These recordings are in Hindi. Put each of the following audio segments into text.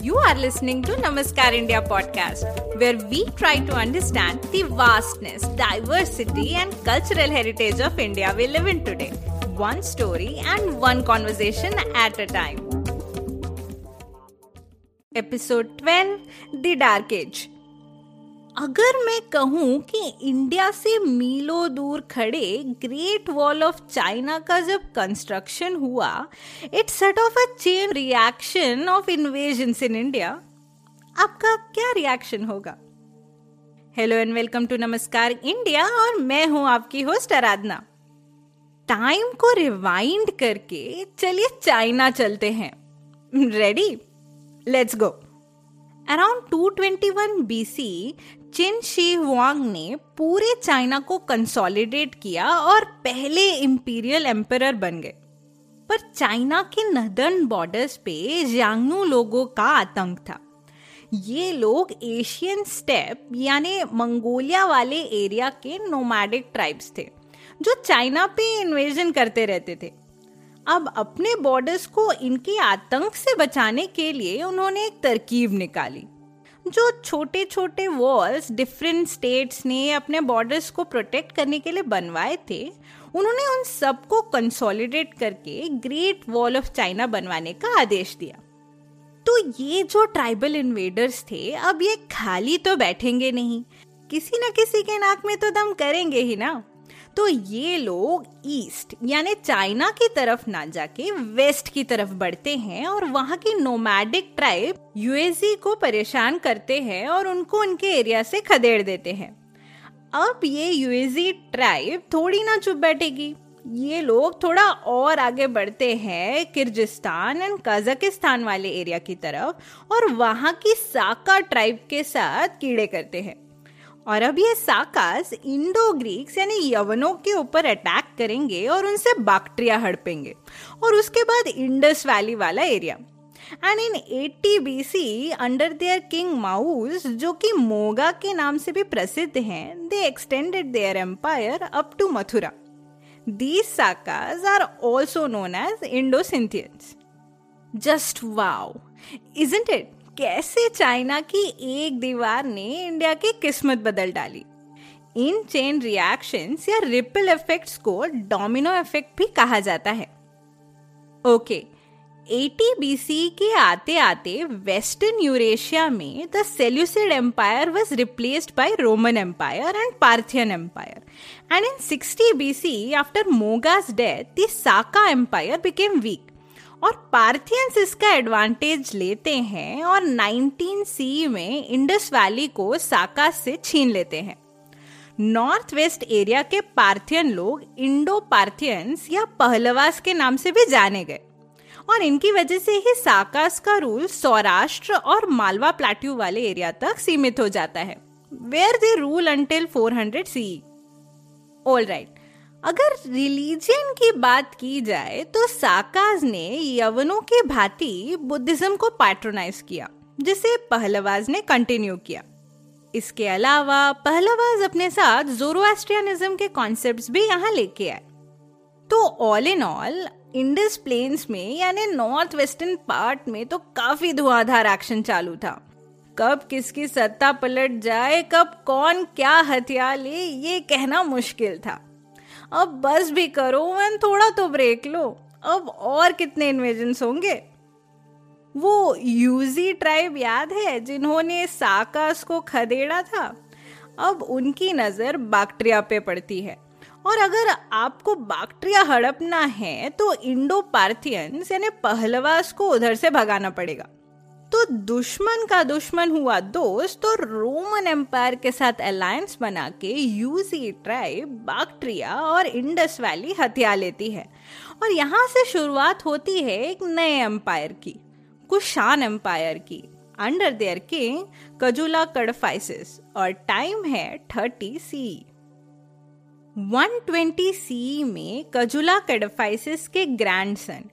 You are listening to Namaskar India podcast, where we try to understand the vastness, diversity, and cultural heritage of India we live in today. One story and one conversation at a time. Episode 12 The Dark Age अगर मैं कहूँ कि इंडिया से मीलों दूर खड़े ग्रेट वॉल ऑफ़ चाइना का जब कंस्ट्रक्शन हुआ it set off a chain reaction of invasion in India आपका क्या रिएक्शन होगा? Hello and welcome to Namaskar India और मैं हूँ आपकी होस्ट आराधना टाइम को रिवाइंड करके चलिए चाइना चलते हैं. Ready let's go around 221 BC Qin Shi Huang ने पूरे चाइना को कंसोलिडेट किया और पहले इंपीरियल एम्पर बन गए। पर चाइना के नदर्न बॉर्डर्स पे जांगनू लोगों का आतंक था। ये लोग एशियन स्टेप यानी मंगोलिया वाले एरिया के नोमैडिक ट्राइब्स थे, जो चाइना पे इन्वेजन करते रहते थे। अब अपने बॉर्डर्स को इनके आतंक से बचाने के लिए उन्होंने एक तरकीब निकाली, जो छोटे छोटे वॉल्स डिफरेंट स्टेट्स ने अपने बॉर्डर्स को प्रोटेक्ट करने के लिए बनवाए थे। उन्होंने उन सबको कंसोलिडेट करके ग्रेट वॉल ऑफ़ चाइना बनवाने का आदेश दिया। तो ये जो ट्राइबल इन्वेडर्स थे, अब ये खाली तो बैठेंगे नहीं। किसी न किसी के नाक में तो दम करेंगे ही ना। तो ये लोग ईस्ट, यानी चाइना की तरफ़ ना जाके, वेस्ट की तरफ़ बढ़ते हैं और वहाँ की नोमैडिक ट्राइब यूएसजी को परेशान करते हैं और उनको उनके एरिया से खदेड़ देते हैं। अब ये यूएसजी ट्राइब थोड़ी ना चुप बैठेगी। ये लोग थोड़ा और आगे बढ़ते हैं किर्गिस्तान एंड कजाकिस्तान वाले एरिया की तरफ़ और वहाँ की साका ट्राइब के साथ कीड़े करते हैं। और अब ये साकास इंडो ग्रीक्स यानी यवनों के ऊपर अटैक करेंगे और उनसे बैक्टीरिया हड़पेंगे। और उसके बाद इंडस वैली वाला area and in 80 BC under their king Maues जो कि मोगा के नाम से भी प्रसिद्ध हैं they extended their empire up to Mathura these Sakas are also known as Indo Scythians just wow isn't it कैसे चाइना की एक दीवार ने इंडिया की किस्मत बदल डाली? In chain reactions or ripple effects को डोमिनो इफ़ेक्ट भी कहा जाता है। ओके एटी के आते आते वेस्टर्न यूरेशिया में the Seleucid empire was replaced by Roman empire and Parthian empire and in 60 BC after Moga's death the Saka empire became weak और पार्थियंस इसका एडवांटेज लेते हैं और 19 सी में इंडस वैली को साका से छीन लेते हैं। नॉर्थ वेस्ट एरिया के पार्थियन लोग इंडो पार्थियंस या पहलवास के नाम से भी जाने गए। और इनकी वजह से ही साकास का रूल सौराष्ट्र और मालवा प्लाट्यू वाले एरिया तक सीमित हो जाता है। Where they rule until 400 C all right अगर रिलीजियन की बात की जाए तो साकाज ने यवनों के भांति बुद्धिज्म को पैट्रोनाइज किया, जिसे पहलवाज ने कंटिन्यू किया। इसके अलावा, पहलवाज अपने साथ जोरोएस्ट्रियनिज्म के कॉन्सेप्ट्स भी यहाँ लेके आए। तो all in all Indus plains में, यानी नॉर्थ वेस्टर्न पार्ट में तो काफ़ी धुआंधार एक्शन चालू था। कब किसकी सत्ता पलट जाए, कब कौन क्या हथियार ले, ये कहना मुश्किल था। अब बस भी करो एंड थोड़ा तो ब्रेक लो। अब और कितने इन्वेजन होंगे? वो यूजी ट्राइब याद है, जिन्होंने साकास को खदेड़ा था? अब उनकी नज़र बैक्टीरिया पे पड़ती है। और अगर आपको बैक्टीरिया हड़पना है तो इंडो पार्थियंस यानी पहलवास को उधर से भगाना पड़ेगा। तो दुश्मन का दुश्मन हुआ दोस्त तो रोमन एम्पायर के साथ अलायंस बना के यूजी ट्राइब बैक्ट्रिया और इंडस वैली हथिया लेती है। और यहाँ से शुरुआत होती है एक नए एम्पायर की, कुशान एम्पायर की। Under their king Kujula Kadphises और टाइम है थर्टी सी 120 सी में कजुला कडफाइसिस के ग्रैंडसन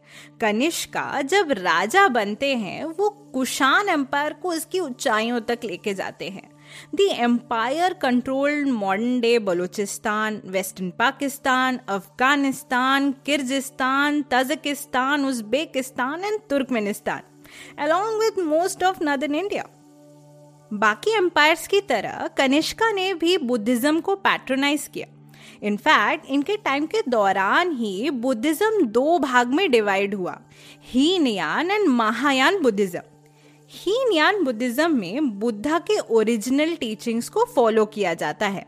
कनिष्का जब राजा बनते हैं, वो कुशान एम्पायर को इसकी ऊंचाइयों तक लेके जाते हैं। The empire controlled modern day Balochistan western Pakistan, Afghanistan, Kyrgyzstan, Tajikistan, Uzbekistan and Turkmenistan along with most of northern India बाकी एम्पायर्स की तरह कनिष्का ने भी बुद्धिज्म को पैट्रोनाइज किया। इनफैक्ट इनके टाइम के दौरान ही बुद्धिज्म दो भाग में डिवाइड हुआ। Hinayana and Mahayana Buddhism. Hinayana Buddhism में बुद्धा के ओरिजिनल टीचिंग्स को फॉलो किया जाता है।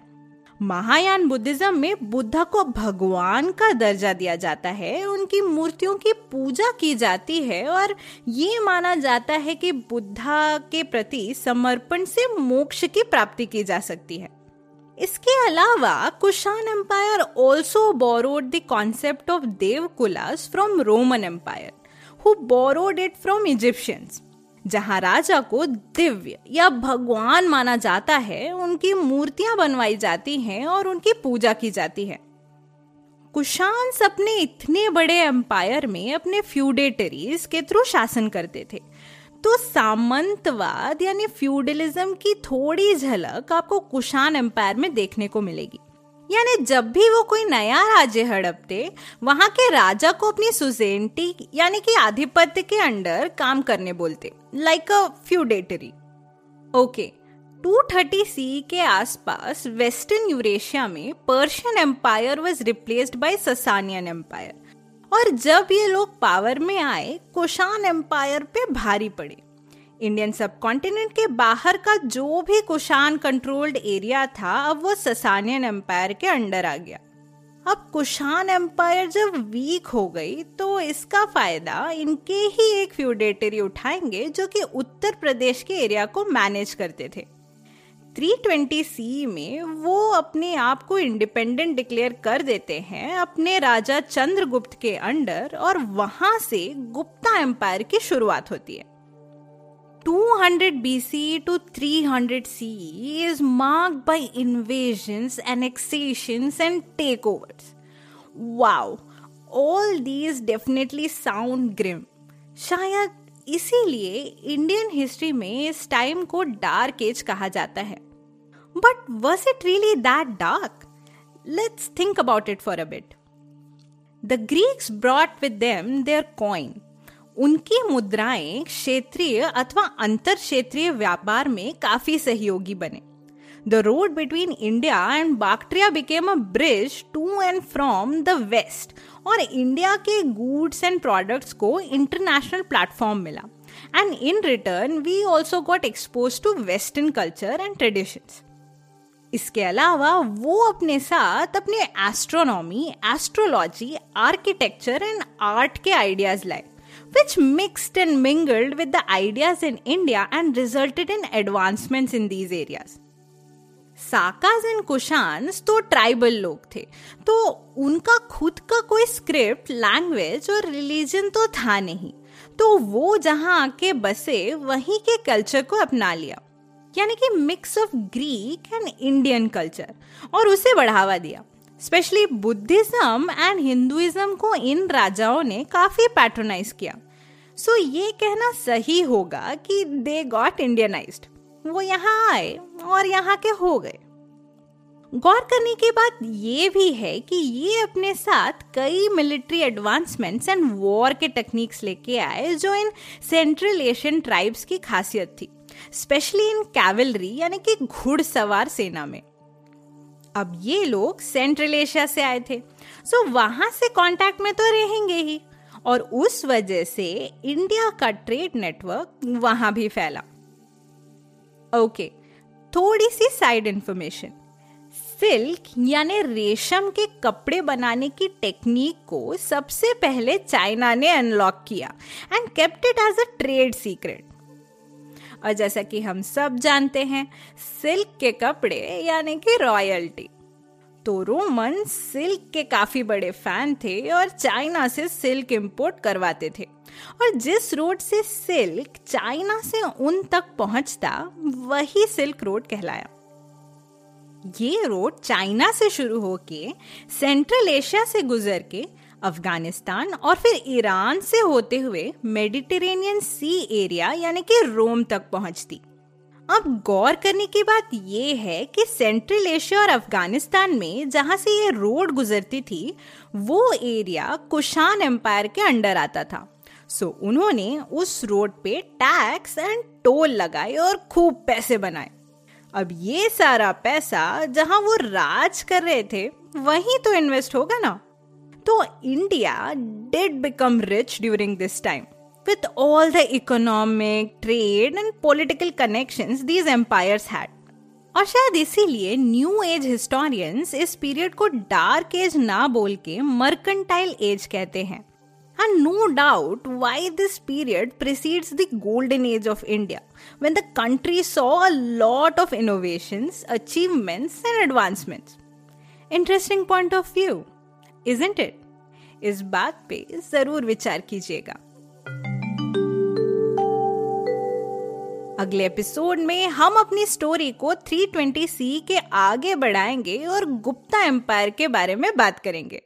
महायान बुद्धिज्म में बुद्धा को भगवान का दर्जा दिया जाता है, उनकी मूर्तियों की पूजा की जाती है और ये माना जाता है कि बुद्धा के प्रति समर्पण से मोक्ष की प्राप्ति की जा सकती है। इसके अलावा Kushan empire also borrowed the concept of Devakulas from Roman empire who borrowed it from Egyptians जहाँ राजा को दिव्य या भगवान माना जाता है, उनकी मूर्तियाँ बनवाई जाती हैं और उनकी पूजा की जाती है। कुशांस अपने इतने बड़े एम्पायर में अपने फ्यूडेटरीज के थ्रू शासन करते थे। तो सामंतवाद यानी फ्यूडलिज्म की थोड़ी झलक आपको कुशान एम्पायर में देखने को मिलेगी। यानी जब भी वो कोई नया राज्य हड़पते, वहाँ के राजा को अपनी सुजेंटी यानी कि आधिपत्य के अंडर काम करने बोलते like a feudatory okay 230 C के आसपास वेस्टर्न यूरेशिया में Persian empire was replaced by Sasanian empire और जब ये लोग पावर में आए, कुशान एम्पायर पे भारी पड़े। इंडियन सब कॉन्टिनेंट के बाहर का जो भी कुशान कंट्रोल्ड एरिया था, अब वो ससानियन एम्पायर के अंडर आ गया। अब कुशान एम्पायर जब वीक हो गई तो इसका फ़ायदा इनके ही एक फ्यूडेटरी उठाएँगे, जो कि उत्तर प्रदेश के एरिया को मैनेज करते थे। 320 सी में वो अपने आप को इंडिपेंडेंट डिक्लेयर कर देते हैं अपने राजा चंद्रगुप्त के अंडर और वहाँ से गुप्ता एम्पायर की शुरुआत होती है 200 BC to 300 CE is marked by invasions, annexations, and takeovers. Wow, all these definitely sound grim. शायद इसीलिए इंडियन हिस्ट्री में इस टाइम को डार्क एज कहा जाता है But was it really that dark? Let's think about it for a bit. The Greeks brought with them their coin. उनकी मुद्राएँ क्षेत्रीय अथवा अंतर क्षेत्रीय व्यापार में काफ़ी सहयोगी बने the road between India and Bactria became a bridge to and from the west और इंडिया के गुड्स एंड प्रोडक्ट्स को इंटरनेशनल प्लेटफॉर्म मिला and in return we also got expose to western culture and traditions इसके अलावा वो अपने साथ अपने astronomy astrology architecture and art के आइडियाज़ लाए, which mixed and mingled with the ideas in India and resulted in advancements in these areas. Sakas and Kushans तो ट्राइबल लोग थे तो उनका खुद का कोई स्क्रिप्ट लैंग्वेज और रिलीजन तो था नहीं तो वो जहाँ आके बसे, वहीं के कल्चर को अपना लिया यानी कि mix of Greek and Indian culture और उसे बढ़ावा दिया। स्पेशली बुद्धिज्म एंड हिंदुइज्म को इन राजाओं ने काफ़ी पैट्रोनाइज किया। सो so, ये कहना सही होगा कि दे गॉट इंडियनाइज्ड वो यहाँ आए और यहाँ के हो गए। गौर करने की बात ये भी है कि ये अपने साथ कई मिलिट्री एडवांसमेंट्स एंड वॉर के टेक्निक्स लेके आए जो इन सेंट्रल एशियन ट्राइब्स की खासियत थी। स्पेशली इन कैवलरी, यानी कि घुड़सवार सेना में। अब ये लोग सेंट्रल एशिया से आए थे। सो वहाँ से कांटेक्ट में तो रहेंगे ही। और उस वजह से इंडिया का ट्रेड नेटवर्क वहाँ भी फैला। ओके थोड़ी सी साइड इंफॉर्मेशन सिल्क यानी रेशम के कपड़े बनाने की टेक्निक को सबसे पहले चाइना ने अनलॉक किया and kept it as a trade secret और जैसा कि हम सब जानते हैं, सिल्क के कपड़े, यानी कि रॉयल्टी। तो रोमन सिल्क के काफ़ी बड़े फ़ैन थे और चाइना से सिल्क इंपोर्ट करवाते थे। और जिस रोड से सिल्क चाइना से उन तक पहुँचता, वही सिल्क रोड कहलाया। ये रोड चाइना से शुरू होके, सेंट्रल एशिया से गुजर के अफ़गानिस्तान और फिर ईरान से होते हुए मेडिटेरेनियन सी एरिया, यानी कि रोम तक पहुँचती। अब गौर करने की बात यह है कि सेंट्रल एशिया और अफ़गानिस्तान में जहाँ से ये रोड गुजरती थी, वो एरिया कुशान एम्पायर के अंडर आता था। सो उन्होंने उस रोड पे टैक्स एंड टोल लगाए और खूब पैसे बनाए। अब ये सारा पैसा जहाँ वो राज कर रहे थे, वहीं तो इन्वेस्ट होगा ना। तो India did become rich during this time with all the economic, trade and political connections these empires had. और शायद इसीलिए न्यू एज हिस्टोरियंस इस पीरियड को डार्क एज ना बोल के मर्केंटाइल एज कहते हैं And no doubt why this period precedes the golden age of India, when the country saw a lot of innovations, achievements, and advancements. Interesting point of view, Isn't it इस बात पे ज़रूर विचार कीजिएगा। अगले एपिसोड में हम अपनी स्टोरी को 320 सी के आगे बढ़ाएँगे और गुप्ता एम्पायर के बारे में बात करेंगे।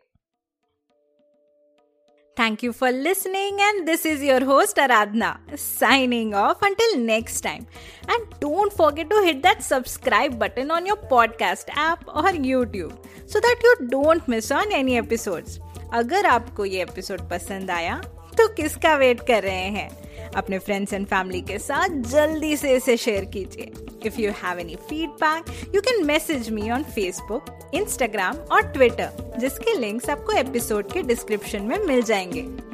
Thank you for listening, and this is your host Aradhna signing off until next time. And don't forget to hit that subscribe button on your podcast app or YouTube so that you don't miss on any episodes. अगर आपको ये एपिसोड पसंद आया तो किसका वेट कर रहे हैं? अपने फ्रेंड्स एंड फैमिली के साथ जल्दी से इसे शेयर कीजिए। If you have any feedback you can message me on Facebook Instagram और ट्विटर जिसके लिंक्स आपको एपिसोड के डिस्क्रिप्शन में मिल जाएँगे।